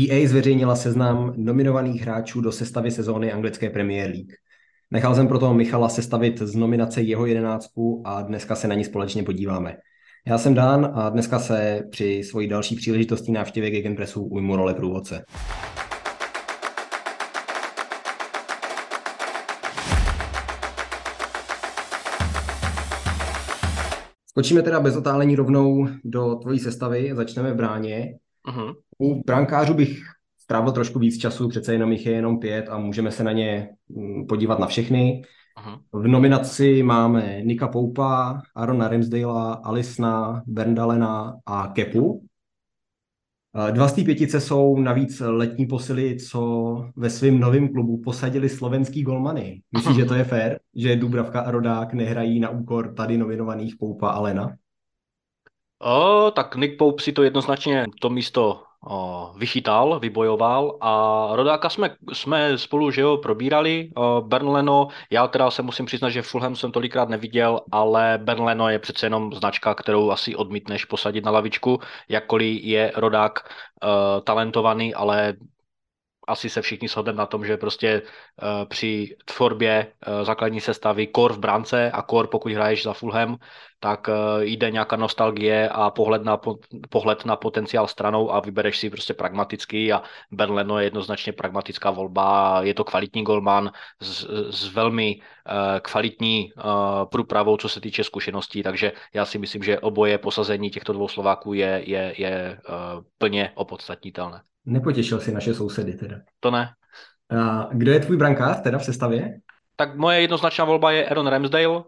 EA zveřejnila seznam nominovaných hráčů do sestavy sezóny anglické Premier League. Nechal jsem proto Michala sestavit z nominace jeho jedenáctku a dneska se na ní společně podíváme. Já jsem Dan a dneska se při svojí další příležitosti návštěvě Gegenpressu ujmu role průvodce. Skočíme teda bez otálení rovnou do tvojí sestavy, začneme v bráně. Uh-huh. U brankářů bych strávil trošku víc času, přece jenom jich je jenom pět a můžeme se na ně mm, podívat na všechny. Uh-huh. V nominaci máme Nika Poupa, Arona Ramsdale, Alisna, Berndalena a Kepu. Dva z té pětice jsou navíc letní posily, co ve svém novém klubu posadili slovenský golmany. Myslíš, že to je fér, že Dubravka a Rodák nehrají na úkor tady nominovaných Poupa a Lena? O, tak Nick Pope si to jednoznačně to místo vychytal, vybojoval a Rodáka jsme, jsme spolu že jo, probírali. Bernleno, já teda se musím přiznat, že Fulham jsem tolikrát neviděl, ale Bernleno je přece jenom značka, kterou asi odmítneš posadit na lavičku, jakkoliv je Rodák uh, talentovaný, ale asi se všichni shodneme na tom, že prostě uh, při tvorbě uh, základní sestavy kor v brance a kor pokud hraješ za Fulham, tak uh, jde nějaká nostalgie a pohled na, po, pohled na potenciál stranou a vybereš si prostě pragmaticky a Berleno je jednoznačně pragmatická volba, je to kvalitní golman s, s velmi uh, kvalitní uh, průpravou, co se týče zkušeností, takže já si myslím, že oboje posazení těchto dvou Slováků je, je, je plně opodstatnitelné. Nepotěšil si naše sousedy teda. To ne. A kdo je tvůj brankář teda v sestavě? Tak moje jednoznačná volba je Aaron Ramsdale,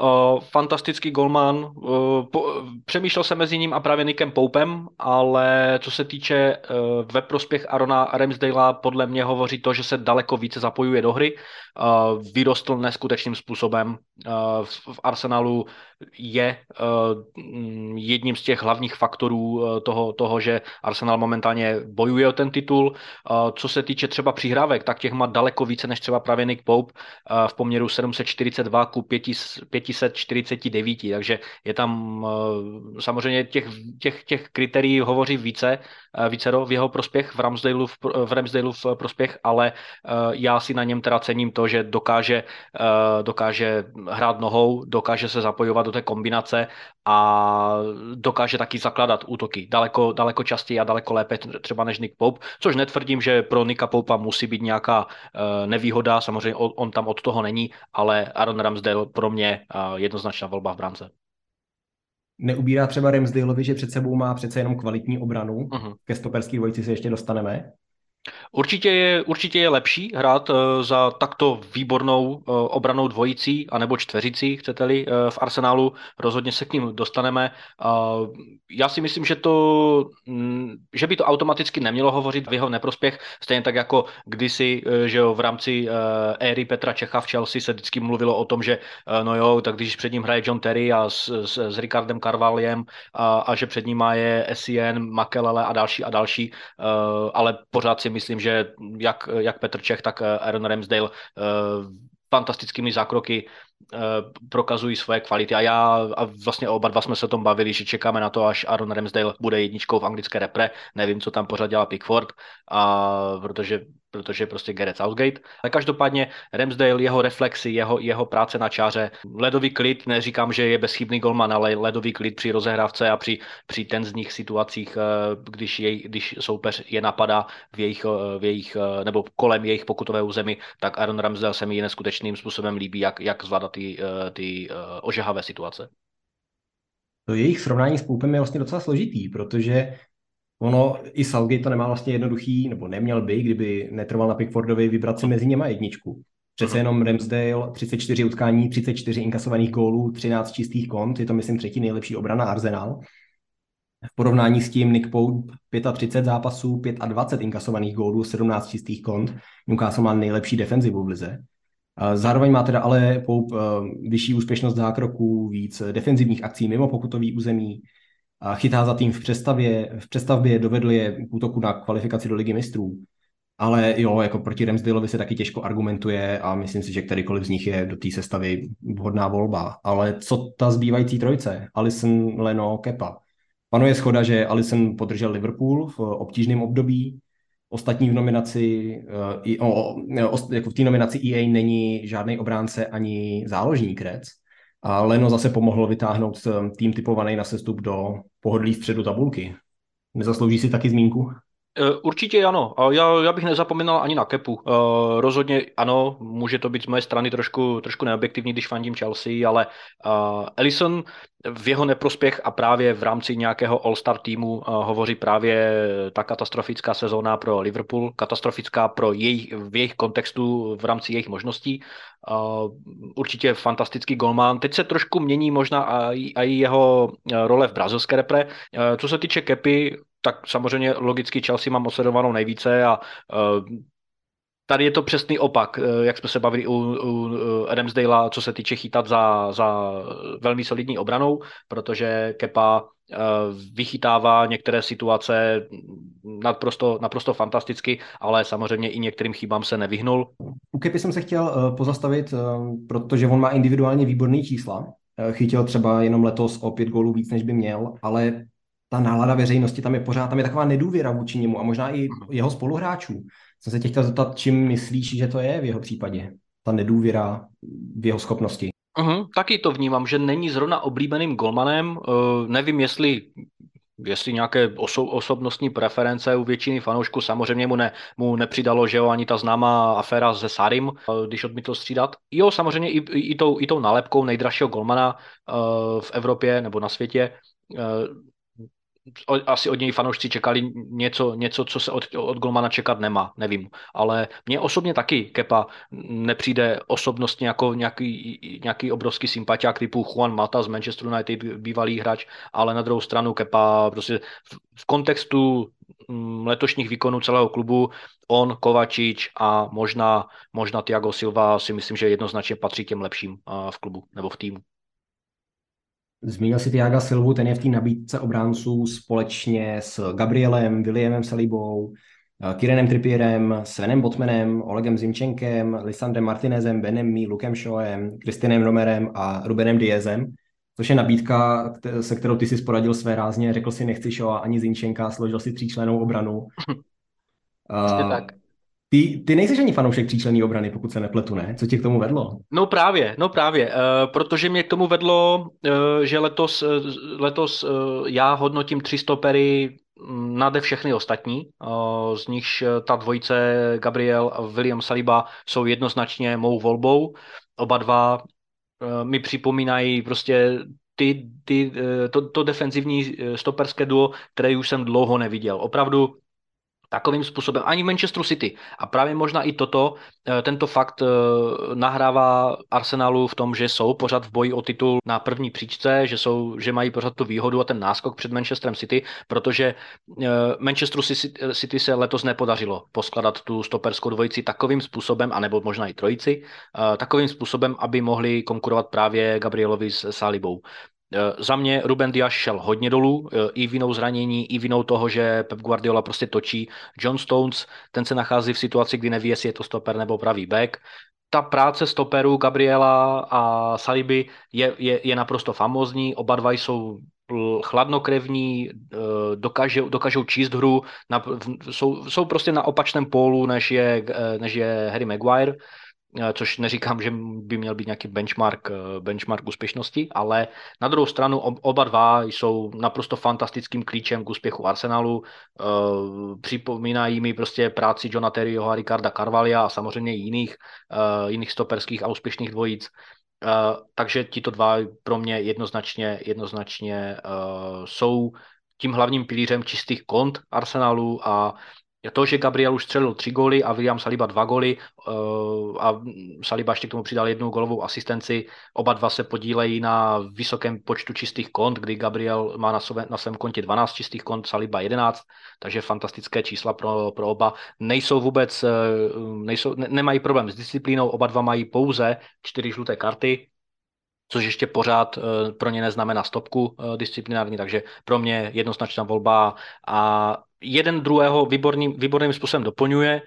Uh, fantastický golman. Uh, po, přemýšlel jsem mezi ním a právě Nickem Poupem, ale co se týče uh, ve prospěch Arona Ramsdale, podle mě hovoří to, že se daleko více zapojuje do hry. Uh, vyrostl neskutečným způsobem. Uh, v, Arsenalu je uh, jedním z těch hlavních faktorů toho, toho, že Arsenal momentálně bojuje o ten titul. Co se týče třeba přihrávek, tak těch má daleko více než třeba právě Nick Pope v poměru 742 ku 5, 549, takže je tam samozřejmě těch, těch, těch kritérií hovoří více, uh, více v jeho prospěch, v Ramsdaleu v, v, v prospěch, ale já si na něm teda cením to, že dokáže, dokáže hrát nohou, dokáže se zapojovat do té kombinace a dokáže taky zakládat útoky daleko, daleko častěji a daleko lépe třeba než Nick Pope, což netvrdím, že pro Nicka Poupa musí být nějaká nevýhoda, samozřejmě on, tam od toho není, ale Aaron Ramsdale pro mě jednoznačná volba v brance. Neubírá třeba Ramsdaleovi, že před sebou má přece jenom kvalitní obranu. Uh-huh. Ke stoperský dvojici se ještě dostaneme. Určitě je, určitě je lepší hrát uh, za takto výbornou uh, obranou dvojicí, anebo čtveřicí, chcete-li, uh, v Arsenálu. Rozhodně se k ním dostaneme. Já si myslím, že, to, mm, že by to automaticky nemělo hovořit v jeho neprospěch, stejně tak jako kdysi, že jo, v rámci éry Petra Čecha v Chelsea se vždycky mluvilo o tom, že no jo, tak když před ním hraje John Terry a s, s, s Ricardem Carvaliem a, a že před ním má je Essien, Makelele a další a další, ale pořád si myslím, že jak, jak Petr Čech, tak Aaron Ramsdale eh, fantastickými zákroky prokazují svoje kvality a já a vlastně oba dva jsme se o tom bavili, že čekáme na to, až Aaron Ramsdale bude jedničkou v anglické repre, nevím, co tam pořád dělá Pickford, a protože protože prostě Gareth Southgate. Ale každopádně Ramsdale, jeho reflexy, jeho, jeho práce na čáře, ledový klid, neříkám, že je bezchybný golman, ale ledový klid při rozehrávce a při, při tenzních situacích, eh, když, jej, když soupeř je napadá v jejich, eh, v jejich, eh, nebo kolem jejich pokutové území, tak Aaron Ramsdale se mi neskutečným způsobem líbí, jak, jak zvládat ty, ty ožehavé situace. To jejich srovnání s Poupem je vlastně docela složitý, protože Ono i Southgate to nemá vlastně jednoduchý, nebo neměl by, kdyby netrval na Pickfordovi, vybrat si mezi něma jedničku. Přece jenom Ramsdale, 34 utkání, 34 inkasovaných gólů, 13 čistých kont, je to myslím třetí nejlepší obrana Arsenal. V porovnání s tím Nick Pope 35 zápasů, 25 inkasovaných gólů, 17 čistých kont. Newcastle má nejlepší defenzivu v lize. Zároveň má teda ale Pope eh, vyšší úspěšnost zákroků, víc defenzivních akcí mimo pokutový území, chytá za tým v přestavě, v přestavbě, dovedl je k útoku na kvalifikaci do ligy mistrů. Ale jo, jako proti Ramsdaleovi se taky těžko argumentuje a myslím si, že kterýkoliv z nich je do té sestavy vhodná volba. Ale co ta zbývající trojce? Alison, Leno, Kepa. Panuje schoda, že Alison podržel Liverpool v obtížném období, ostatní v nominaci, i o, o, jako v té nominaci EA není žádný obránce ani záložník Reds. A Leno zase pomohlo vytáhnout tým typovaný na sestup do pohodlí středu tabulky. Nezaslouží si taky zmínku? Určitě ano. Já, já bych nezapomínal ani na Kepu. Rozhodně ano, může to být z mé strany trošku, trošku neobjektivní, když fandím Chelsea, ale Ellison v jeho neprospěch a právě v rámci nějakého All-Star týmu uh, hovoří právě ta katastrofická sezóna pro Liverpool, katastrofická pro jejich, v jejich kontextu v rámci jejich možností. Uh, určitě fantastický golman. Teď se trošku mění možná i jeho role v brazilské repre. Co se týče Kepy, tak samozřejmě logicky Chelsea mám osledovanou nejvíce a tady je to přesný opak, uh, jak jsme se bavili u, u Ramsdale, co se týče chytat za, za velmi solidní obranou, protože Kepa uh, vychytává některé situace naprosto, naprosto fantasticky, ale samozřejmě i některým chybám se nevyhnul. U Kepy jsem se chtěl pozastavit, protože on má individuálně výborný čísla. Chytil třeba jenom letos o pět gólů víc, než by měl, ale ta nálada veřejnosti tam je pořád, tam je taková nedůvěra vůči němu a možná i jeho spoluhráčů. Jsem se tě chtěl zeptat, čím myslíš, že to je v jeho případě? Ta nedůvěra v jeho schopnosti. Uh-huh, taky to vnímám, že není zrovna oblíbeným golmanem. Uh, nevím, jestli jestli nějaké oso- osobnostní preference u většiny fanoušků samozřejmě mu, ne, mu nepřidalo, že jo, ani ta známá aféra se Sarim, uh, když odmítl střídat. Jo, samozřejmě i, i, i, tou, i tou nálepkou nejdražšího golmana uh, v Evropě nebo na světě. Uh, asi od něj fanoušci čekali něco, něco co se od, od Golmana čekat nemá, nevím. Ale mně osobně taky Kepa nepřijde osobnostně jako nějaký, nějaký obrovský sympatiák typu Juan Mata z Manchester United, bývalý hráč, ale na druhou stranu Kepa prostě v, kontextu mm, letošních výkonů celého klubu on, Kovačič a možná, možná Thiago Silva si myslím, že jednoznačně patří těm lepším v klubu nebo v týmu. Zmínil si Tiaga Silvu, ten je v té nabídce obránců společně s Gabrielem, Williamem Salibou, eh, Kirenem Trippierem, Svenem Botmanem, Olegem Zimčenkem, Lisandrem Martinezem, Benem Mí, Lukem Šoem, Kristinem Romerem a Rubenem Diezem, což je nabídka, se kterou ty si sporadil své rázně, řekl si nechci Šoa ani Zinčenka, složil si tříčlenou obranu. uh, tak. Ty, ty nejsi ani fanoušek tříčlenní obrany, pokud se nepletu, ne? Co tě k tomu vedlo? No právě, no právě, uh, protože mě k tomu vedlo, uh, že letos, uh, letos já hodnotím tři stopery mm, nade všechny ostatní, z nichž ta dvojice Gabriel a William Saliba jsou jednoznačně mou volbou. Oba dva mi připomínají prostě ty, ty, to, to defenzivní stoperské duo, které už jsem dlouho neviděl. Opravdu takovým způsobem, ani v Manchesteru City. A právě možná i toto, eh, tento fakt eh, nahrává Arsenalu v tom, že jsou pořád v boji o titul na první příčce, že, jsou, že mají pořád tu výhodu a ten náskok před Manchesterem City, protože eh, Manchesteru City se letos nepodařilo poskladat tu stoperskou dvojici takovým způsobem, anebo možná i trojici, takovým způsobem, aby mohli konkurovat právě Gabrielovi s Salibou. Eh, za mě Ruben Dias šel hodně dolů, eh, i vinou zranění, i vinou toho, že Pep Guardiola prostě točí. John Stones, ten se nachází v situaci, kdy neví, jestli je to stoper nebo pravý back. Ta práce stoperů Gabriela a Saliby je, je, je naprosto famózní, oba dva jsou chladnokrevní, eh, dokážou, dokážou číst hru, na, jsou, jsou prostě na opačném pólu, než je, než je Harry Maguire. Eh, což neříkám, že by měl být nějaký benchmark, eh, benchmark úspěšnosti, ale na druhou stranu oba dva jsou naprosto fantastickým klíčem k úspěchu Arsenalu. Eh, připomínají mi prostě práci Johna Terryho a Ricarda Carvalia a samozřejmě jiných, jiných stoperských a úspěšných dvojic. takže tito dva pro mě jednoznačně, jednoznačně jsou tím hlavním pilířem čistých kont Arsenalu a to, že Gabriel už střelil tři góly a William Saliba dva góly uh, a Saliba ještě k tomu přidal jednu golovou asistenci, oba dva se podílejí na vysokém počtu čistých kont, kdy Gabriel má na, své, na svém kontě 12 čistých kont, Saliba 11, takže fantastické čísla pro, pro oba. Nejsou vůbec, uh, nejsou, ne, nemají problém s disciplínou, oba dva mají pouze čtyři žluté karty, což ještě pořád uh, pro ně neznamená stopku uh, disciplinární, takže pro mě jednoznačná volba a jeden druhého výborným, výborným způsobem doplňuje.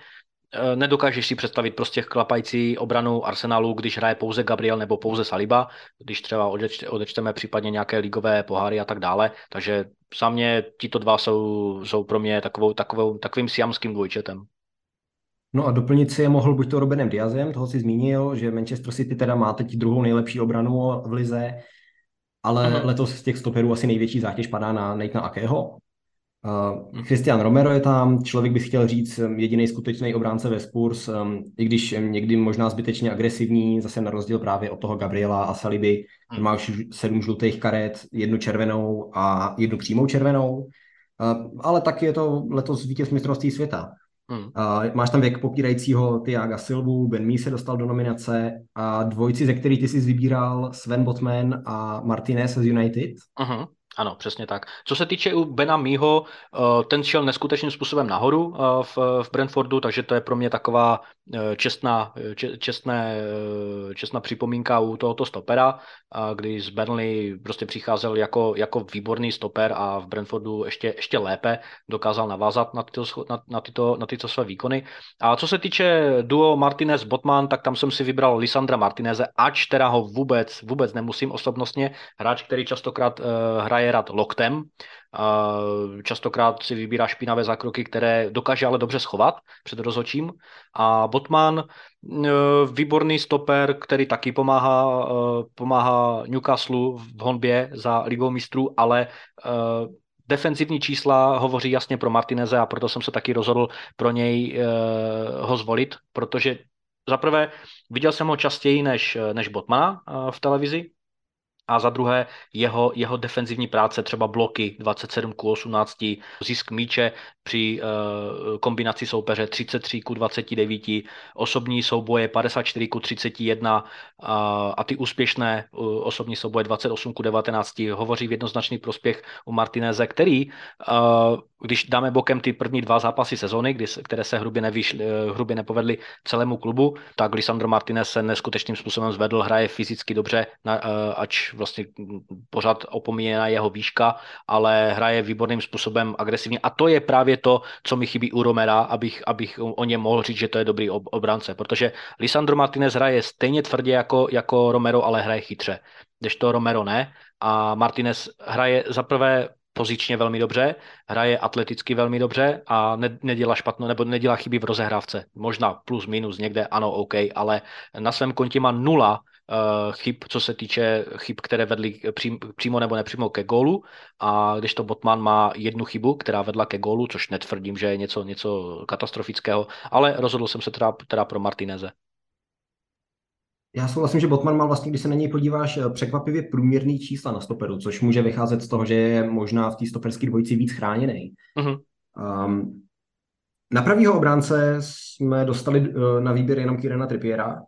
Eh, nedokážeš si představit prostě klapající obranu Arsenalu, když hraje pouze Gabriel nebo pouze Saliba, když třeba odečteme případně nějaké ligové poháry a tak dále. Takže za mě tito dva jsou, jsou pro mě takovou, takovou, takovým siamským dvojčetem. No a doplnit si je mohl buď to Robenem Diazem, toho si zmínil, že Manchester City teda má teď druhou nejlepší obranu v lize, ale uh-huh. letos z těch stoperů asi největší zátěž padá na Nathan Akého, Uh, Christian Romero je tam, člověk by chtěl říct um, jediný skutečný obránce ve Spurs, um, i když někdy možná zbytečně agresivní, zase na rozdíl právě od toho Gabriela a Saliby, hmm. má už sedm žlutých karet, jednu červenou a jednu přímou červenou, uh, ale taky je to letos vítěz mistrovství světa. Hmm. Uh, máš tam věk popírajícího Tiaga Silvu, Ben Mee se dostal do nominace a dvojci, ze kterých ty jsi vybíral Sven Botman a Martinez z United. Uh-huh. Ano, přesně tak. Co se týče u Bena Mího, eh, ten šel neskutečným způsobem nahoru eh, v, v Brentfordu, takže to je pro mě taková eh, čestná, čestné, čestná připomínka u tohoto stopera, kdy z Burnley prostě přicházel jako, jako výborný stoper a v Brentfordu ještě, ještě lépe dokázal navázat na tyto, na, na, tyto, na tyto své výkony. A co se týče duo Martinez-Botman, tak tam jsem si vybral Lisandra Martineze, ač teda ho vůbec, vůbec nemusím osobnostně. Hráč, který častokrát hraje hraje rád loktem. Častokrát si vybírá špinavé zákroky, které dokáže ale dobře schovat před rozhočím. A Botman, e, výborný stoper, který taky pomáhá, e, pomáhá Newcastle v honbě za ligou mistrů, ale e, defenzivní čísla hovoří jasně pro Martineze a proto jsem se taky rozhodl pro něj ho zvolit, protože zaprvé viděl jsem ho častěji než, než Botmana v televizi, a za druhé jeho, jeho defenzivní práce, třeba bloky 27 k 18, zisk míče při uh, kombinaci soupeře 33 ku 29, osobní souboje 54 ku 31 uh, a ty úspěšné uh, osobní souboje 28 ku 19 hovoří v jednoznačný prospěch u Martineze, který, uh, když dáme bokem ty první dva zápasy sezóny, kdy, které se hrubě, nevyš, uh, hrubě nepovedly celému klubu, tak Lisandro Martinez se neskutečným způsobem zvedl, hraje fyzicky dobře, na, ač vlastně pořád opomíjená jeho výška, ale hraje výborným způsobem agresivně. A to je právě to, co mi chybí u Romera, abych, abych o něm mohl říct, že to je dobrý obránce, protože Lisandro Martinez hraje stejně tvrdě jako, jako Romero, ale hraje chytře, to Romero ne. A Martinez hraje zaprvé pozičně velmi dobře, hraje atleticky velmi dobře a ne, nedělá špatno, nebo nedělá chyby v rozehrávce. Možná plus minus někde, ano, OK, ale na svém kontě má nula chyb, co se týče chyb, které vedly přím, přímo nebo nepřímo ke gólu a když to Botman má jednu chybu, která vedla ke gólu, což netvrdím, že je něco, něco katastrofického, ale rozhodl jsem se teda, teda pro Martineze. Já souhlasím, že Botman má vlastně, když se na něj podíváš, eh, překvapivě průměrný čísla na stoperu, což může vycházet z toho, že je možná v té stoperské dvojici víc chráněný. Uh-huh. Um, na pravýho obránce jsme dostali uh, na výběr jenom Kirena Trippiera,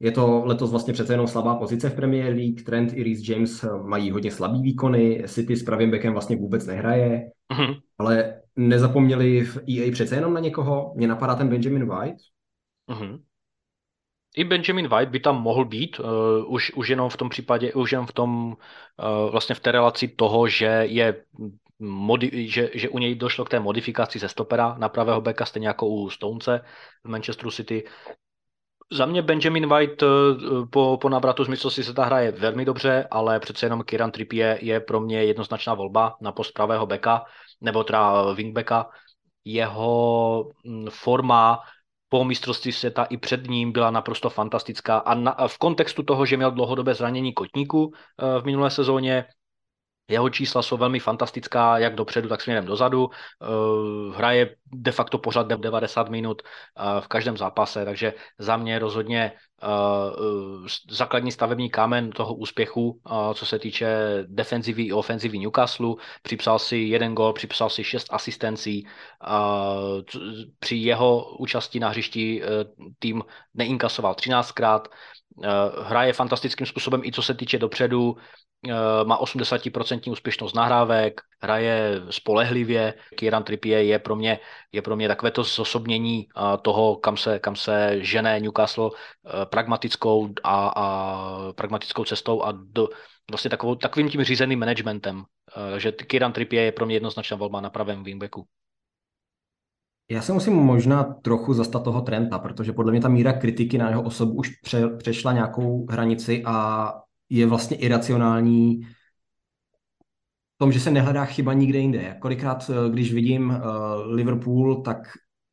je to letos vlastně přece jenom slabá pozice v Premier League. Trent i Reece James eh, mají hodně slabý výkony. City s pravým bekem vlastně vůbec nehraje. Uh-huh. Ale nezapomněli v EA přece jenom na někoho. Mně napadá ten Benjamin White. Uh-huh. I Benjamin White by tam mohl být, uh, už, už jenom v tom případě, už jenom v tom, uh, vlastně v té relaci toho, že je modi- že, že u něj došlo k té modifikaci ze stopera na pravého beka, stejně jako u Stonece v Manchesteru City. Za mě Benjamin White eh, po, po návratu z mistrovství se ta hraje velmi dobře, ale přece jenom Kieran Trippier je pro mě jednoznačná volba na post pravého beka, nebo teda wingbacka. Jeho mm, forma po mistrovství světa i před ním byla naprosto fantastická a, na, v kontextu toho, že měl dlouhodobé zranění kotníku eh, v minulé sezóně, jeho čísla jsou velmi fantastická, jak dopředu, tak směrem dozadu. Eh, hraje de facto pořád 90 minut eh, v každém zápase, takže za mě rozhodně eh, základní stavební kámen toho úspěchu, co se týče defenzivy i ofenzivy Newcastle. Připsal si jeden gol, připsal si šest asistencí. Při jeho účasti na hřišti tým neinkasoval 13krát. Hraje fantastickým způsobem i co se týče dopředu, Eh, má 80% úspěšnost nahrávek, hraje spolehlivě. Kieran Trippier je pro mě, je pro mě takové to zosobnění eh, toho, kam se, kam se žene Newcastle eh, pragmatickou a, a pragmatickou cestou a do, vlastně takovou, takovým tím řízeným managementem. Takže Kieran Trippier je pro mě jednoznačná volba na pravém wingbacku. Já se musím možná trochu zastat toho Trenta, protože podle mě ta míra kritiky na jeho osobu už pře, přešla nějakou hranici a je vlastně iracionální v tom, že se nehledá chyba nikde jinde. Kolikrát, eh, když vidím uh, Liverpool, tak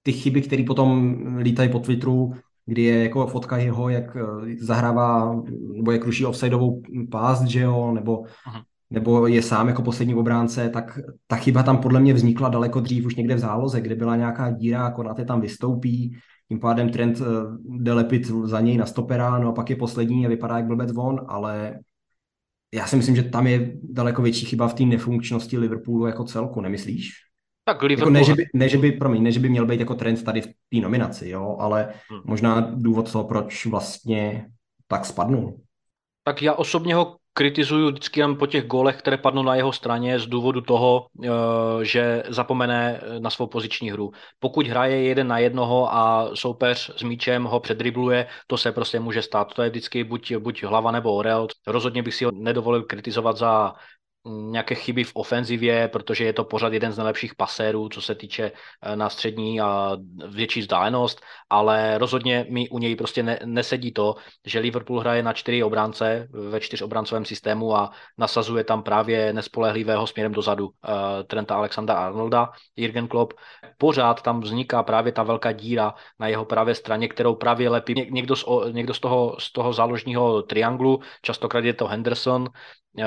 ty chyby, které potom lítají po Twitteru, kdy je jako fotka jeho, jak eh, zahrává, nebo jak ruší offsideovou pás, že jo, nebo, uh-huh. Nebo je sám jako poslední obránce, tak ta chyba tam podle mě vznikla daleko dřív, už někde v záloze, kde byla nějaká díra, akorát je tam vystoupí, tím pádem trend jde lepit za něj na stopera, no a pak je poslední a vypadá jak blbec von, ale já si myslím, že tam je daleko větší chyba v té nefunkčnosti Liverpoolu jako celku, nemyslíš? Tak Liverpool... Jako ne, že by, ne, že by, promiň, ne, že by měl být jako trend tady v té nominaci, jo, ale hmm. možná důvod toho, proč vlastně tak spadnul. Tak já osobně ho kritizuju vždycky jen po těch gólech, které padnou na jeho straně z důvodu toho, eh, že zapomene na svou poziční hru. Pokud hraje jeden na jednoho a soupeř s míčem ho předribluje, to se prostě může stát. To je vždycky buď, buď hlava nebo orel. Rozhodně bych si ho nedovolil kritizovat za nějaké chyby v ofenzivě, protože je to pořád jeden z nejlepších pasérů, co se týče eh, na střední a větší vzdálenost, ale rozhodně mi u něj prostě ne, nesedí to, že Liverpool hraje na čtyři obránce ve čtyřobrancovém systému a nasazuje tam právě nespolehlivého směrem dozadu uh, Trenta Alexandra Arnolda, Jürgen Klopp. Pořád tam vzniká právě ta velká díra na jeho pravé straně, kterou právě lepí někdo z, někdo z toho, z toho záložního trianglu, častokrát je to Henderson, Eh,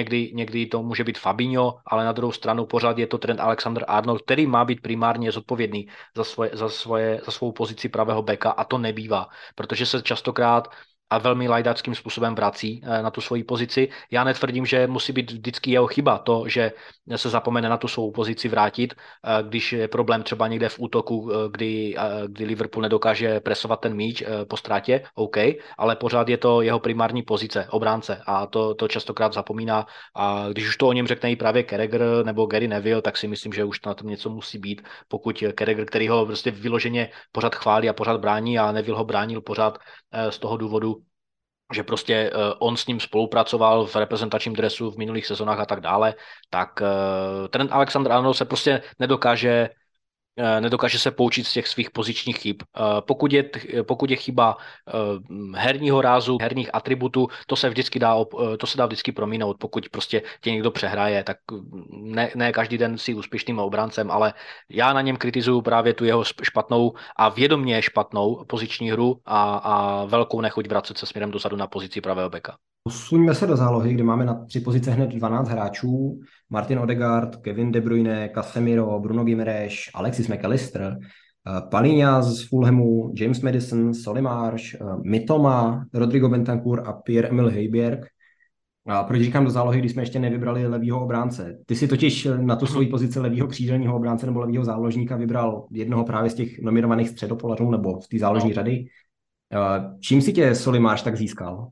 někdy, někdy to může být Fabinho, ale na druhou stranu pořád je to trend Alexander Arnold, který má být primárně zodpovědný za, svoje, za, svoje, za svou pozici pravého beka a to nebývá, protože se častokrát a velmi lajdáckým způsobem vrací eh, na tu svoji pozici. Já netvrdím, že musí být vždycky jeho chyba to, že se zapomene na tu svou pozici vrátit, eh, když je problém třeba někde v útoku, eh, kdy, kdy Liverpool nedokáže presovat ten míč po ztrátě, OK, ale pořád je to jeho primární pozice, obránce a to, to častokrát zapomíná a když už to o něm řekne i právě Carragher nebo Gary Neville, tak si myslím, že už na tom něco musí být, pokud Carragher, který ho prostě vyloženě pořád chválí a pořád brání a Neville ho bránil pořád z toho důvodu, že prostě uh, on s ním spolupracoval v reprezentačním dresu v minulých sezonách a tak dále, tak uh, ten Alexander Arnold se prostě nedokáže Eh, nedokáže se poučit z těch svých pozičních chyb. Eh, pokud je, pokud je chyba eh, herního rázu, herních atributů, to se vždycky dá, to se dá vždycky promínout, pokud prostě tě někdo přehraje, tak ne, ne každý den si úspěšným obráncem, ale já na něm kritizuju právě tu jeho špatnou a vědomě špatnou poziční hru a, a velkou nechuť vracet se směrem dozadu na pozici pravého beka. Posuňme se do zálohy, kde máme na tři pozice hned 12 hráčů. Martin Odegaard, Kevin De Bruyne, Casemiro, Bruno Gimenez, Alexis McAllister, eh, Palinha z Fulhamu, James Madison, Solly Marsh, eh, Mitoma, Rodrigo Bentancur a Pierre-Emil Heiberg. A proč říkám do zálohy, když jsme ještě nevybrali levýho obránce? Ty si totiž na tu svoji pozici levýho křídelního obránce nebo levýho záložníka vybral jednoho právě z těch nominovaných středopolařů nebo z té záložní no. řady. Eh, čím si tě Solimáš tak získal?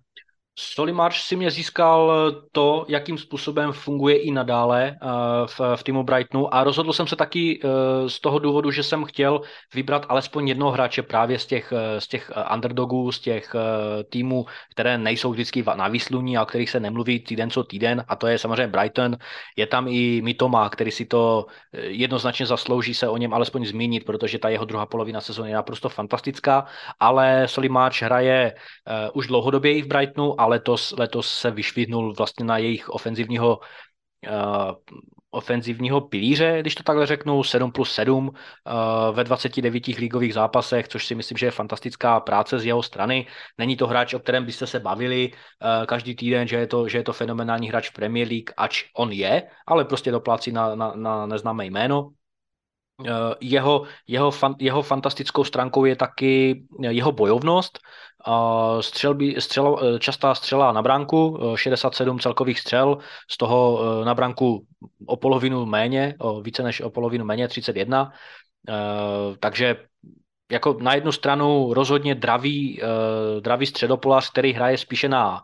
Solimarš si mě získal to, jakým způsobem funguje i nadále eh, v, v týmu Brightonu a rozhodl jsem se taky eh, z toho důvodu, že jsem chtěl vybrat alespoň jednoho hráče právě z těch, eh, z těch underdogů, z těch týmů, které nejsou vždycky na výsluní a o kterých se nemluví týden co týden a to je samozřejmě Brighton. Je tam i Mitoma, který si to jednoznačně zaslouží se o něm alespoň zmínit, protože ta jeho druhá polovina sezóny je naprosto fantastická, ale Solimarš hraje už dlouhodobě i v Brightonu a letos, letos se vyšvihnul vlastně na jejich ofenzivního uh, ofenzivního pilíře, když to takhle řeknu, 7 plus 7 uh, eh, ve 29 ligových zápasech, což si myslím, že je fantastická práce z jeho strany. Není to hráč, o kterém byste se bavili uh, každý týden, že je, to, že je to fenomenální hráč Premier League, ač on je, ale prostě doplácí na, na, na neznámé jméno. Jeho, jeho, fan, jeho fantastickou stránkou je taky jeho bojovnost, Střelby, střelo, častá střela na branku, 67 e, celkových střel, z toho na branku o polovinu méně, o více než o polovinu méně, 31. Takže jako na jednu stranu rozhodně dravý, dravý středopolař, který hraje spíše na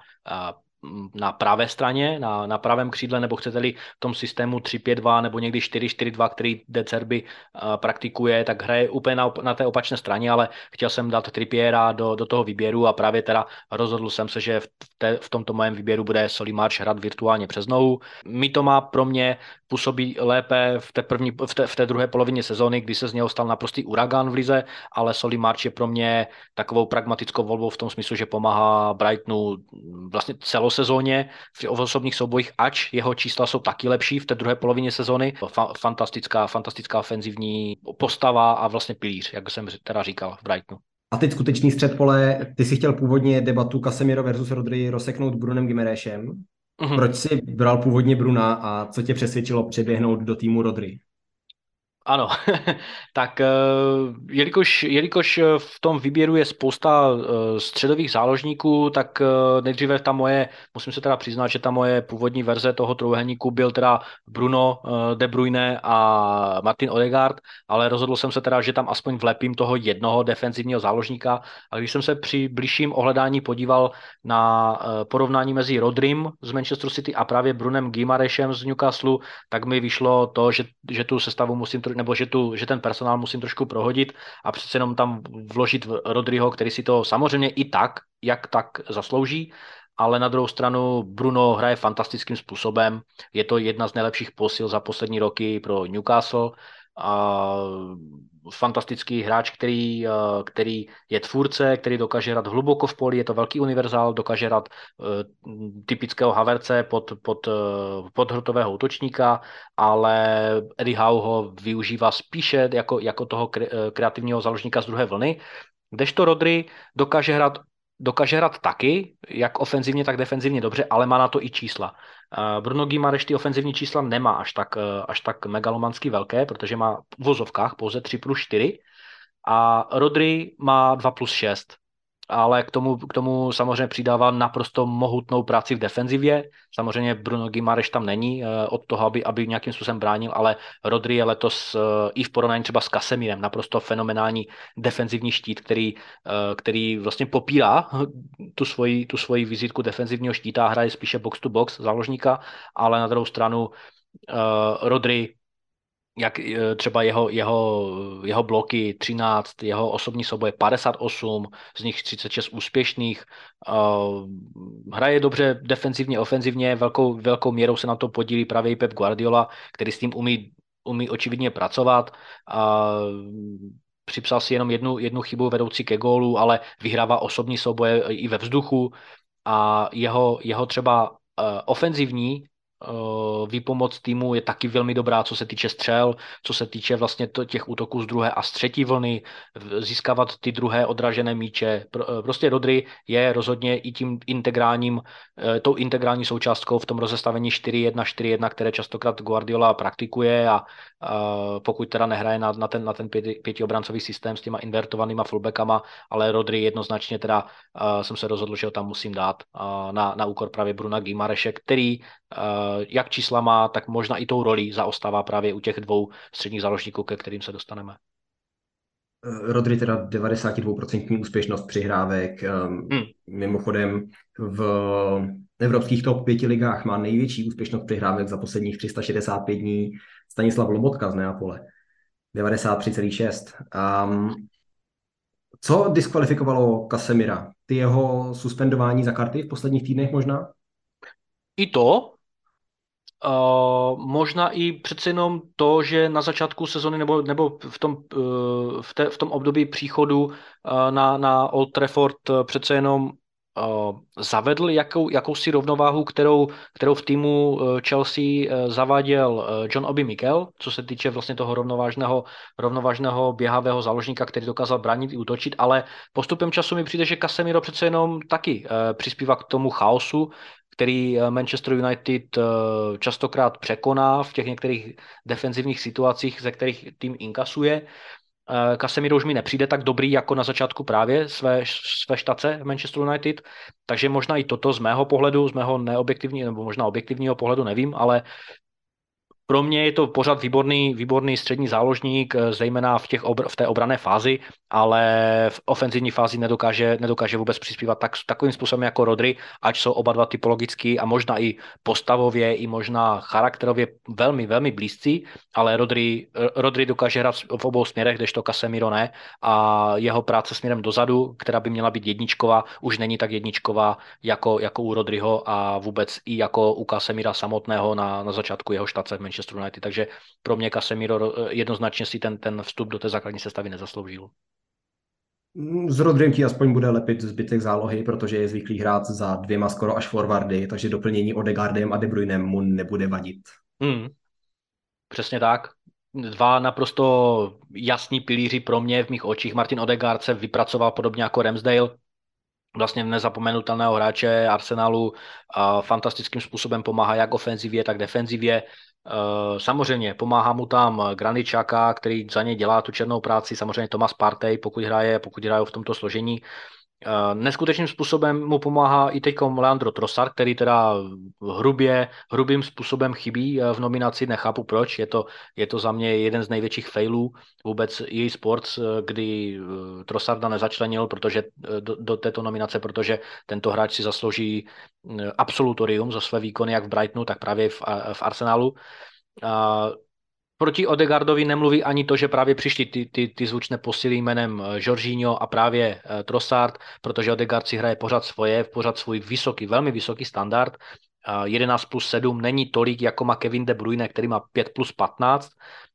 na pravé straně, na, na pravém křídle, nebo chcete-li v tom systému 3-5-2 nebo někdy 4-4-2, který De Cerby uh, praktikuje, tak hraje úplně na, na té opačné straně, ale chtěl jsem dát Trippiera do, do toho výběru a právě teda rozhodl jsem se, že v, te, v tomto mém výběru bude Solimarch hrát virtuálně přes nohu. Mi to má pro mě působí lépe v té, první, v té, v té druhé polovině sezóny, kdy se z něho stal naprostý uragán v lize, ale Solimarch je pro mě takovou pragmatickou volbou v tom smyslu, že pomáhá Brightonu vlastně celou sezóně v osobních soubojích, ač jeho čísla jsou taky lepší v té druhé polovině sezóny. Fantastická, fantastická ofenzivní postava a vlastně pilíř, jak jsem teda říkal v Brightonu. A teď skutečný střed pole, ty si chtěl původně debatu Casemiro versus Rodri rozseknout Brunem Gimerešem. Mm-hmm. Proč jsi bral původně Bruna a co tě přesvědčilo přeběhnout do týmu Rodri? Ano, tak eh, jelikož, jelikož v tom výběru je spousta eh, středových záložníků, tak eh, nejdříve ta moje, musím se teda přiznat, že ta moje původní verze toho trouhelníku byl teda Bruno De Bruyne a Martin Odegaard, ale rozhodl jsem se teda, že tam aspoň vlepím toho jednoho defenzivního záložníka. A když jsem se při bližším ohledání podíval na porovnání mezi Rodrim z Manchester City a právě Brunem Gimarešem z Newcastle, tak mi vyšlo to, že, že tu sestavu musím nebo že, tu, že ten personál musím trošku prohodit a přece jenom tam vložit Rodryho, který si to samozřejmě i tak, jak tak zaslouží, ale na druhou stranu Bruno hraje fantastickým způsobem. Je to jedna z nejlepších posil za poslední roky pro Newcastle. A fantastický hráč, který, eh, který je tvůrce, který dokáže hrát hluboko v poli, je to velký univerzál, dokáže hrát eh, typického Haverce pod, pod, eh, pod hrotového útočníka, ale Eddie Howe ho využívá spíše jako, jako toho kreativního založníka z druhé vlny, kdežto Rodry dokáže hrát dokáže hrát taky, jak ofenzivně, tak defenzivně dobře, ale má na to i čísla. Bruno Gimareš ty ofenzivní čísla nemá až tak, až tak megalomansky velké, protože má v vozovkách pouze 3 plus 4 a Rodry má 2 plus 6 ale k tomu, k tomu samozřejmě přidává naprosto mohutnou práci v defenzivě. Samozřejmě Bruno Gimareš tam není eh, od toho, aby, aby nějakým způsobem bránil, ale Rodri je letos eh, i v porovnání třeba s Kasemírem naprosto fenomenální defenzivní štít, který, eh, který vlastně popírá tu svoji, tu svoji vizitku defenzivního štíta a hraje spíše box to box záložníka, ale na druhou stranu Rodri jak eh, třeba jeho, jeho, jeho bloky 13, jeho osobní souboje 58, z nich 36 úspěšných. Uh, hraje dobře defenzivně, ofenzivně, velkou, velkou měrou se na to podílí právě i Pep Guardiola, který s tím umí, umí očividně pracovat. Uh, připsal si jenom jednu, jednu chybu vedoucí ke gólu, ale vyhrává osobní souboje i ve vzduchu a jeho, jeho třeba uh, ofenzivní Eh, výpomoc týmu je taky velmi dobrá, co se týče střel, co se týče vlastně těch útoků z druhé a z třetí vlny, získávat ty druhé odražené míče. Eh, prostě Rodry je rozhodně i tím integrálním, eh, tou integrální součástkou v tom rozestavení 4-1, 4-1, které častokrát Guardiola praktikuje a pokud teda nehraje na, na ten, na ten pěti, pětiobrancový systém s těma invertovanýma fullbackama, ale Rodry jednoznačně teda jsem se rozhodl, že ho tam musím dát na, na úkor právě Bruna Gimareše, který jak čísla má, tak možná i tou roli zaostává právě u těch dvou středních záložníků, ke kterým se dostaneme. Rodri teda 92% úspěšnost přihrávek. Ehm, hmm. Mimochodem v evropských top 5 ligách má největší úspěšnost přihrávek za posledních 365 dní Stanislav Lobotka z Neapole. 93,6. Um, co diskvalifikovalo Kasemira? Ty jeho suspendování za karty v posledních týdnech možná? I to, Uh, možná i přece jenom to, že na začátku sezony nebo, nebo v, tom, uh, v, te, v tom období příchodu uh, na, na Old Trafford přece jenom zavedl jakou, jakousi rovnováhu, kterou, kterou v týmu Chelsea zaváděl John Obi Mikel, co se týče vlastně toho rovnovážného, rovnovážného běhavého záložníka, který dokázal bránit i útočit, ale postupem času mi přijde, že Casemiro přece jenom taky přispívá k tomu chaosu, který eh, Manchester United eh, častokrát překoná v těch některých defenzivních situacích, ze kterých tým inkasuje. Eh, Casemiro už mi nepřijde tak dobrý jako na začátku právě své, své štace v Manchester United, takže možná i toto z mého pohledu, z mého neobjektivního nebo možná objektivního pohledu nevím, ale pro mě je to pořád výborný, výborný střední záložník, eh, zejména v, těch obr- v té obrané fázi, ale v ofenzivní fázi nedokáže, nedokáže vůbec přispívat tak, takovým způsobem jako Rodry, ať jsou oba dva typologicky a možná i postavově, i možná charakterově velmi, velmi blízcí, ale Rodry, eh, Rodry dokáže hrát v obou směrech, kdežto Casemiro ne. A jeho práce směrem dozadu, která by měla být jedničková, už není tak jedničková jako, jako u Rodryho a vůbec i jako u Casemira samotného na, na začátku jeho štace v Manchester United, takže pro mě Casemiro eh, jednoznačně si ten, ten vstup do té základní sestavy nezasloužil. Mm, s Rodrym ti aspoň bude lepit zbytek zálohy, protože je zvyklý hrát za dvěma skoro až forwardy, takže doplnění Odegardem a De Bruynem mu nebude vadit. Hmm. Přesně tak. Dva naprosto jasní pilíři pro mě v mých očích. Martin Odegaard se vypracoval podobně jako Ramsdale, vlastně nezapomenutelného hráče Arsenalu a fantastickým způsobem pomáhá jak ofenzivě, tak defenzivě. Eh, samozřejmě pomáhá mu tam Graničaka, který za ně dělá tu černou práci, samozřejmě Tomas Partey, pokud hraje, pokud hraje v tomto složení. Eh, neskutečným způsobem mu pomáhá i teď Leandro Trossard, který teda hrubě, hrubým způsobem chybí eh, v nominaci, nechápu proč, je to, je to za mě jeden z největších failů vůbec její sports, kdy Trossarda nezačlenil protože, do, do této nominace, protože tento hráč si zaslouží absolutorium za své výkony jak v Brightonu, tak právě v, v Arsenalu. A proti Odegardovi nemluví ani to, že právě přišli ty, ty, ty zvučné posily jménem eh, Jorginho a právě uh, Trossard, protože Odegard si hraje pořád svoje, pořád svůj vysoký, velmi vysoký standard. Uh, 11 plus 7 není tolik, jako má Kevin De Bruyne, který má 5 plus 15,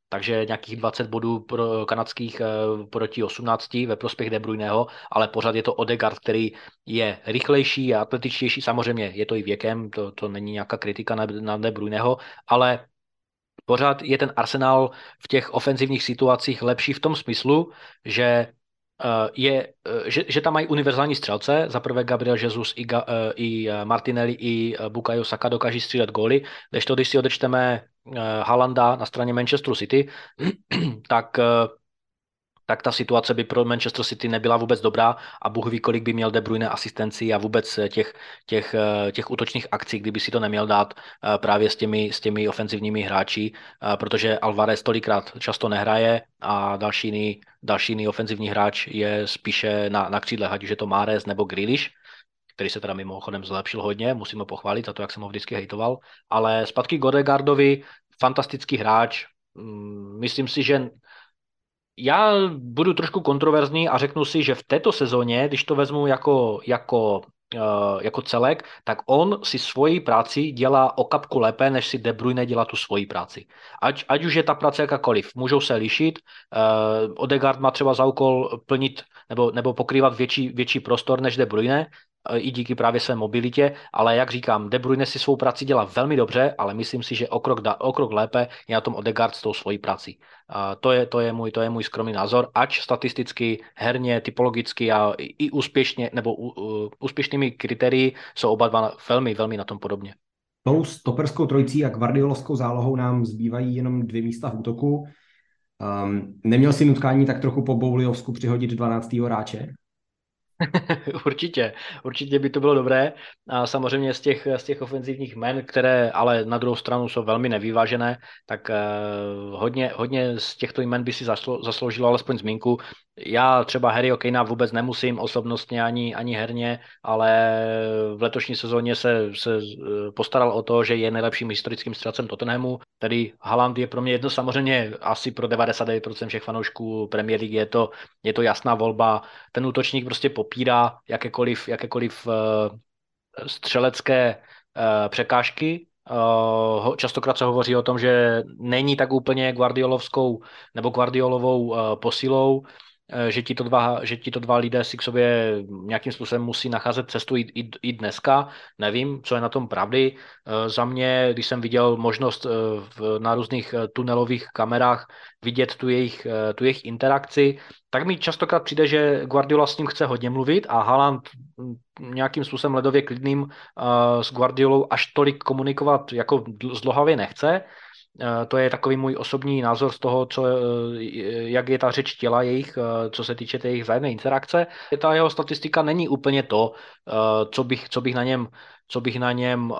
takže nějakých 20 bodů pro kanadských uh, proti 18 ve prospěch De Bruyneho, ale pořád je to Odegaard, který je rychlejší a atletičtější, samozřejmě je to i věkem, to, to není nějaká kritika na, na De Bruyneho, ale pořád je ten Arsenal v těch ofenzivních situacích lepší v tom smyslu, že eh, je, eh, že, že tam mají univerzální střelce, za prvé Gabriel Jesus i, uh, i Martinelli i Bukayo Saka dokáží střílet góly, to, když si odečteme Halanda na straně Manchester City, tak tak ta situace by pro Manchester City nebyla vůbec dobrá a Bůh ví, kolik by měl De Bruyne asistenci a vůbec těch, těch, eh, těch útočných akcí, kdyby si to neměl dát eh, právě s těmi, s těmi ofenzivními hráči, eh, protože Alvarez tolikrát často nehraje a další jiný, další jiný ofenzivní hráč je spíše na, na křídle, ať už je to Mares nebo Grealish, který se teda mimochodem zlepšil hodně, musím ho pochválit za to, jak jsem ho vždycky hejtoval, ale zpátky Godegardovi, fantastický hráč, mm, myslím si, že já budu trošku kontroverzní a řeknu si, že v této sezóně, když to vezmu jako, jako, uh, jako celek, tak on si svoji práci dělá o kapku lépe, než si De Bruyne dělá tu svoji práci. Ať, ať už je ta práce jakákoliv, můžou se lišit. Uh, Odegaard má třeba za úkol plnit nebo, nebo pokrývat větší, větší prostor než De Bruyne, i díky právě své mobilitě, ale jak říkám, De Bruyne si svou práci dělá velmi dobře, ale myslím si, že o krok, da, o krok lépe je na tom Odegaard s tou svojí prací. A to, je, to, je můj, to je můj skromný názor, ač statisticky, herně, typologicky a i úspěšně, nebo u, u, úspěšnými kritérii jsou oba dva velmi, velmi na tom podobně. Tou stoperskou trojicí a guardiolovskou zálohou nám zbývají jenom dvě místa v útoku. Um, neměl si nutkání tak trochu po Bouliovsku přihodit 12. hráče? určitě, určitě by to bylo dobré. A samozřejmě z těch, z těch ofenzivních men, které ale na druhou stranu jsou velmi nevyvážené, tak uh, hodně, hodně z těchto jmen by si zaslo, zasloužilo alespoň zmínku. Já třeba Harry Okejna vůbec nemusím osobnostně ani, ani herně, ale v letošní sezóně se, se eh, postaral o to, že je nejlepším historickým střelcem Tottenhamu. Tedy Haaland je pro mě jedno samozřejmě asi pro 99% všech fanoušků Premier League je to, je to jasná volba. Ten útočník prostě popírá jakékoliv, jakékoliv uh, střelecké uh, překážky, Uh, častokrát se hovoří o tom, že není tak úplně Guardiolovskou nebo Guardiolovou uh, posilou, Eh, že ti to dva, že ti to dva lidé si k sobě nějakým způsobem musí nacházet cestu i, i, i dneska. Nevím, co je na tom pravdy. Eh, za mě, když jsem viděl možnost eh, v, na různých tunelových kamerách vidět tu jejich, tu jejich interakci, tak mi častokrát přijde, že Guardiola s ním chce hodně mluvit a Haaland hm, nějakým způsobem ledově klidným s Guardiolou až tolik komunikovat jako zdlohavě nechce. Eh, to je takový můj osobní názor z toho, co, eh, jak je ta řeč těla jejich, eh, co se týče té jejich vzájemné interakce. Ta jeho statistika není úplně to, co bych, co bych na něm, co bych na něm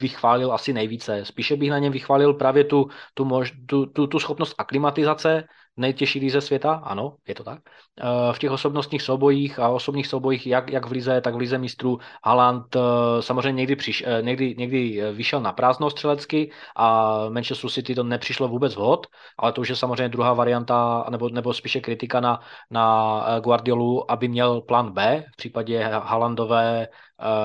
vychválil asi nejvíce. Spíše bych na něm vychválil právě tu, tu, mož, tu, tu, tu schopnost aklimatizace, nejtěžší lize světa, ano, je to tak. Eh, v těch osobnostních soubojích a osobních soubojích, jak, jak v lize, tak v lize mistrů, Haaland eh, samozřejmě někdy, přiš, eh, někdy, někdy vyšel na prázdno střelecky a Manchester City to nepřišlo vůbec vhod, ale to už je samozřejmě druhá varianta, nebo, nebo spíše kritika na, na Guardiolu, aby měl plán B v případě Haalandové,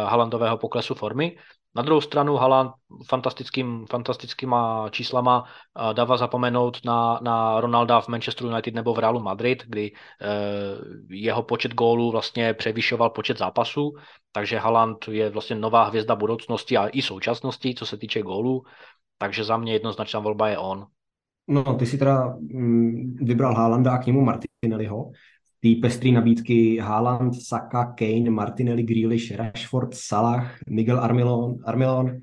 Haalandového poklesu formy. Na druhou stranu Haaland fantastickým, fantastickýma číslama dává zapomenout na, na Ronalda v Manchester United nebo v Realu Madrid, kdy eh, jeho počet gólů vlastně převyšoval počet zápasů, takže Haaland je vlastně nová hvězda budoucnosti a i současnosti, co se týče gólů, takže za mě jednoznačná volba je on. No, ty si teda mm, vybral Haalanda a k němu Martinelliho té pestré nabídky Haaland, Saka, Kane, Martinelli, Grealish, Rashford, Salah, Miguel Armilon, Armilon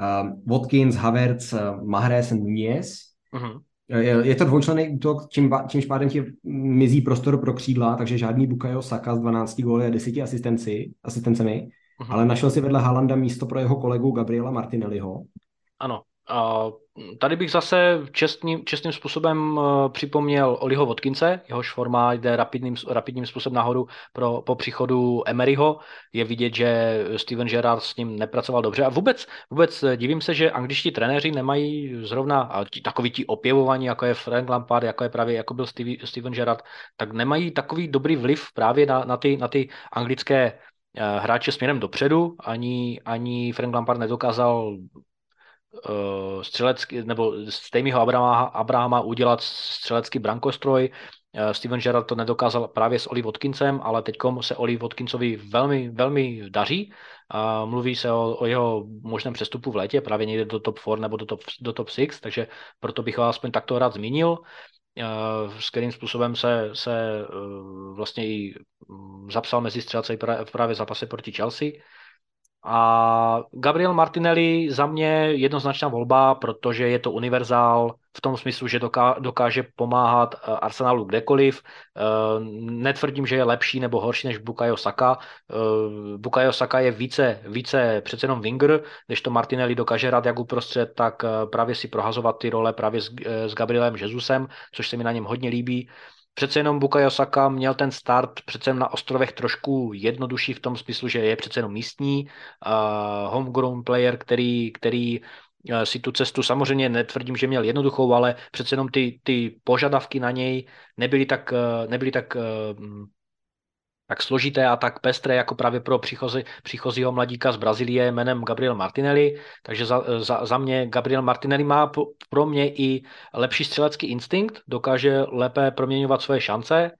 uh, Watkins, Havertz, uh, Mahrez, Nunez. Uh-huh. Je, je to dvoučlenný útok, čím, čímž pádem ti mizí prostor pro křídla, takže žádný Bukayo Saka z 12 góly a 10 asistenci, asistencemi, uh-huh. ale našel si vedle Haalanda místo pro jeho kolegu Gabriela Martinelliho. Ano. Uh, tady bych zase čestným, čestným způsobem uh, připomněl Oliho Vodkince, jehož forma jde rapidným, rapidním způsobem nahoru pro, po příchodu Emeryho. Je vidět, že Steven Gerrard s ním nepracoval dobře. A vůbec, vůbec divím se, že angličtí trenéři nemají zrovna takový ti opěvovaní, jako je Frank Lampard, jako je právě jako byl Steve, Steven Gerrard, tak nemají takový dobrý vliv právě na, na, ty, na ty anglické eh, hráče směrem dopředu. Ani, ani Frank Lampard nedokázal uh, střelecký, nebo z Tamyho Abrahama, Abrahama udělat střelecký brankostroj. Uh, Steven Gerrard to nedokázal právě s Oli Vodkincem, ale teď se Oli Vodkincovi velmi, velmi daří. Uh, mluví se o, o jeho možném přestupu v létě, právě někde do top 4 nebo do top, do top 6, takže proto bych ho aspoň takto rád zmínil s kterým způsobem se, se vlastně i mm, zapsal mezi střelce právě v zápase proti Chelsea. A Gabriel Martinelli za mě jednoznačná volba, protože je to univerzál v tom smyslu, že dokáže pomáhat eh, Arsenalu kdekoliv. Eh, netvrdím, že je lepší nebo horší než Bukayo Saka. Eh, Bukayo Saka je více, více přece jenom winger, než to Martinelli dokáže hrát jak uprostřed, tak právě si prohazovat ty role právě s, s Gabrielem Jezusem, což se mi na něm hodně líbí. Přece jenom Bukayo Saka měl ten start přece na ostrovech trošku jednodušší v tom smyslu, že je přece jenom místní uh, homegrown player, který, který si tu cestu samozřejmě netvrdím, že měl jednoduchou, ale přece jenom ty, ty požadavky na něj nebyly tak, nebyly tak tak složité a tak pestré jako právě pro příchozí, příchozího mladíka z Brazílie jménem Gabriel Martinelli. Takže za, za, za mě Gabriel Martinelli má pro mě i lepší střelecký instinkt, dokáže lépe proměňovat svoje šance.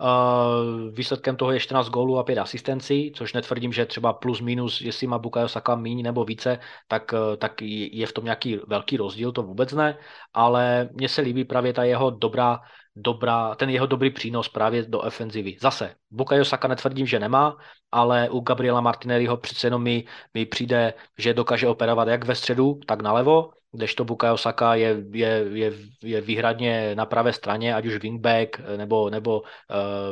Uh, výsledkem toho je 14 gólů a 5 asistencí, což netvrdím, že třeba plus minus, jestli má Bukayo Saka míň nebo více, tak, tak je v tom nějaký velký rozdíl, to vůbec ne, ale mně se líbí právě ta jeho dobrá dobrá, ten jeho dobrý přínos právě do ofenzivy. Zase, Bukayo Saka netvrdím, že nemá, ale u Gabriela Martinelliho přece jenom mi, mi přijde, že dokáže operovat jak ve středu, tak nalevo, kdežto Bukayo Saka je, je, je, je výhradně na pravé straně, ať už wingback nebo, nebo uh,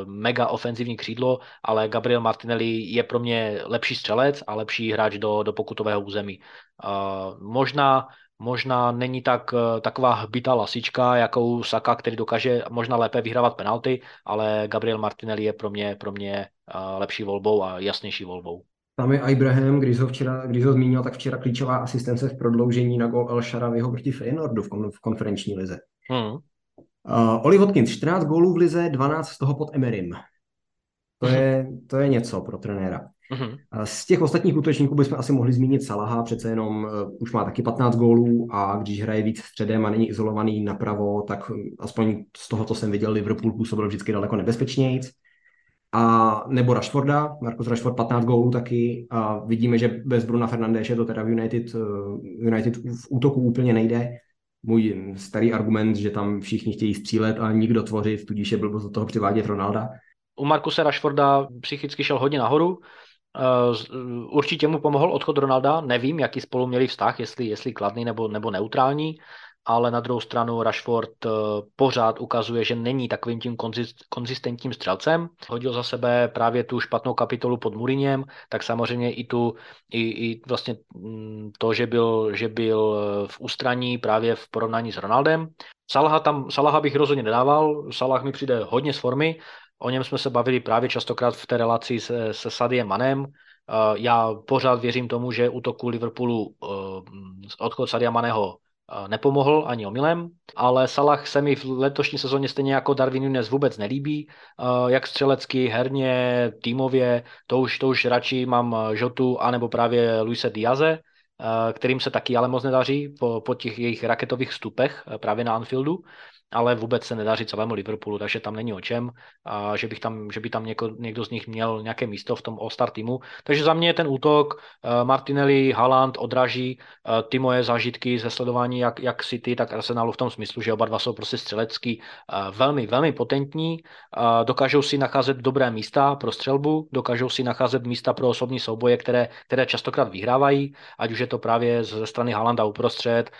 mega ofenzivní křídlo, ale Gabriel Martinelli je pro mě lepší střelec a lepší hráč do, do pokutového území. Uh, možná možná není tak eh, taková hbitá lasička, jako Saka, který dokáže možná lépe vyhrávat penalty, ale Gabriel Martinelli je pro mě, pro mě eh, lepší volbou a jasnější volbou. Tam je Ibrahim, když ho, včera, když ho zmínil, tak včera klíčová asistence v prodloužení na gol El Sharaviho proti Feyenoordu v, kon, v konferenční lize. Hmm. Uh, Oli Watkins, 14 gólů v lize, 12 z toho pod Emerym. To, hmm. je, to je něco pro trenéra. Uh-huh. Z těch ostatních útočníků bychom asi mohli zmínit Salaha, přece jenom uh, už má taky 15 gólů a když hraje víc středem a není izolovaný napravo, tak aspoň z toho, co jsem viděl, Liverpool působil vždycky daleko nebezpečnějíc. A nebo Rashforda, Marcus Rashford 15 gólů taky a vidíme, že bez Bruna Fernandéše to teda v United, uh, United v útoku úplně nejde. Můj starý argument, že tam všichni chtějí střílet a nikdo tvořit, tudíž je blbost do toho přivádět Ronalda. U Markuse Rashforda psychicky šel hodně nahoru, Určitě mu pomohl odchod Ronalda, nevím, jaký spolu měli vztah, jestli, jestli kladný nebo, nebo neutrální, ale na druhou stranu Rashford eh, pořád ukazuje, že není takovým tím konzistentním střelcem. Hodil za sebe právě tu špatnou kapitolu pod Mourinhem, tak samozřejmě i tu, i, i vlastně mm, to, že byl, že byl eh, v ústraní právě v porovnání s Ronaldem. Salaha, tam, Salaha bych rozhodně nedával, Salah mi přijde hodně z formy, o něm jsme se bavili právě častokrát v té relaci se, se Sadiem Manem, eh, já pořád věřím tomu, že útoku Liverpoolu odchod Sadia Maného nepomohl ani omylem, ale Salah se mi v letošní sezóně stejně jako Darwin Nunes vůbec nelíbí, jak střelecky, herně, týmově, to už, to už radši mám Žotu anebo právě Luise Diaze, kterým se taky ale moc nedaří po, po těch jejich raketových vstupech právě na Anfieldu ale vůbec se nedaří celému Liverpoolu, takže tam není o čem, a že, bych tam, že by tam něko, někdo z nich měl nějaké místo v tom All-Star týmu. Takže za mě je ten útok uh, Martinelli, Haaland odraží uh, ty moje zážitky ze sledování jak, jak City, tak Arsenalu v tom smyslu, že oba dva jsou prostě střelecký uh, velmi, velmi potentní, dokážou si nacházet dobré místa pro střelbu, dokážou si nacházet místa pro osobní souboje, které, které častokrát vyhrávají, ať už je to právě ze strany Haalanda uprostřed,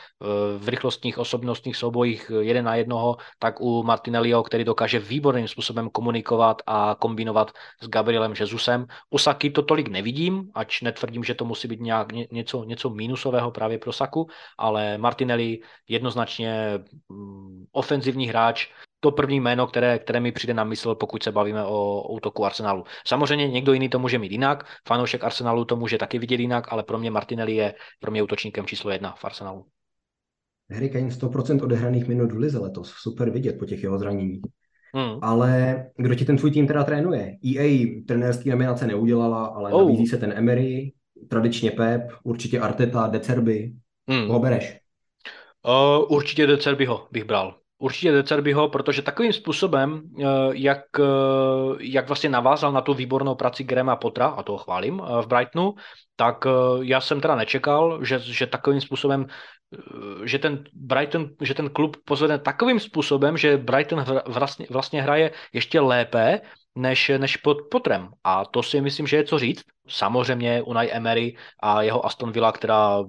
v rychlostních osobnostních soubojích jeden na jedno jednoho, tak u Martinelliho, který dokáže výborným způsobem komunikovat a kombinovat s Gabrielem Jesusem. U Saky to tolik nevidím, ač netvrdím, že to musí být nějak něco, něco mínusového právě pro Saku, ale Martinelli jednoznačně mm, ofenzivní hráč, to první jméno, které, které mi přijde na mysl, pokud se bavíme o, o útoku Arsenalu. Samozřejmě někdo jiný to může mít jinak, fanoušek Arsenalu to může taky vidět jinak, ale pro mě Martinelli je pro mě útočníkem číslo jedna v Arsenalu. Harry Kane 100% odehraných minut v lize letos. Super vidět po těch jeho zraněních. Hmm. Ale kdo ti ten tvůj tým teda trénuje? EA trenérský nominace neudělala, ale oh. nabízí se ten Emery, tradičně Pep, určitě Arteta, Decerby. Hmm. Koho bereš? Uh, určitě Decerbyho bych bral. Určitě Decerbyho, protože takovým způsobem, uh, jak, uh, jak vlastně navázal na tu výbornou práci Grema Potra, a toho chválím, uh, v Brightonu, tak já jsem teda nečekal, že, že takovým způsobem že ten Brighton, že ten klub pozvedne takovým způsobem, že Brighton vlastně, vlastně hraje ještě lépe než, než pod Potrem. A to si myslím, že je co říct. Samozřejmě Unai Emery a jeho Aston Villa, která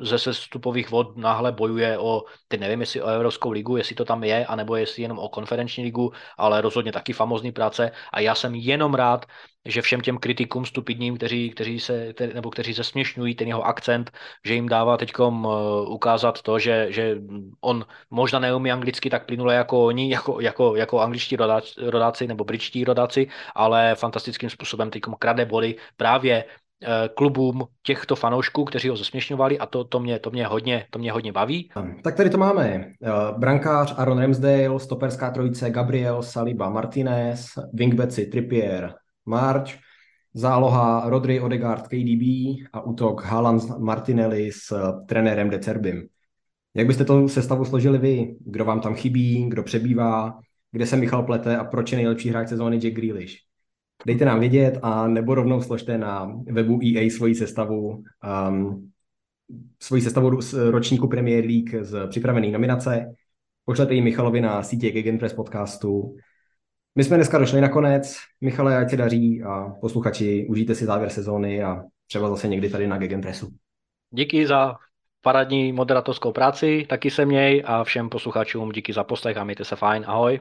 ze sestupových vod náhle bojuje o, teď nevím, jestli o Evropskou ligu, jestli to tam je, anebo jestli jenom o konferenční ligu, ale rozhodně taky famozní práce. A já jsem jenom rád, že všem těm kritikům stupidním, kteří, kteří se, nebo kteří se směšňují ten jeho akcent, že jim dává teď uh, ukázat to, že, že on možná neumí anglicky tak plynule jako oni, jako, jako, jako angličtí rodáci, rodáci nebo britští rodáci, ale fantastickým způsobem teď krade body právě eh, klubům těchto fanoušků, kteří ho zesměšňovali a to, to, mě, to, mě hodně, to mě hodně baví. Tak tady to máme. Eh, brankář Aaron Ramsdale, stoperská trojice Gabriel, Saliba, Martinez, wingbacki Trippier, March, záloha Rodri, Odegaard, KDB a útok Haaland, Martinelli s eh, trenérem De Cerbim. Jak byste to sestavu složili vy? Kdo vám tam chybí, kdo přebývá, kde se Michal plete a proč je nejlepší hráč sezóny Jack Grealish? Dejte nám vědět a nebo rovnou složte na webu EA svoji sestavu, um, svoji sestavu ročníku Premier League z připravené nominace. Pošlete ji Michalovi na sítě Gegenpress podcastu my jsme dneska došli na konec. Michale, ať se daří a posluchači, užijte si závěr sezóny a třeba zase někdy tady na Gegenpressu. Díky za paradní moderatorskou práci, taky se měj a všem posluchačům díky za poslech a mějte se fajn. Ahoj.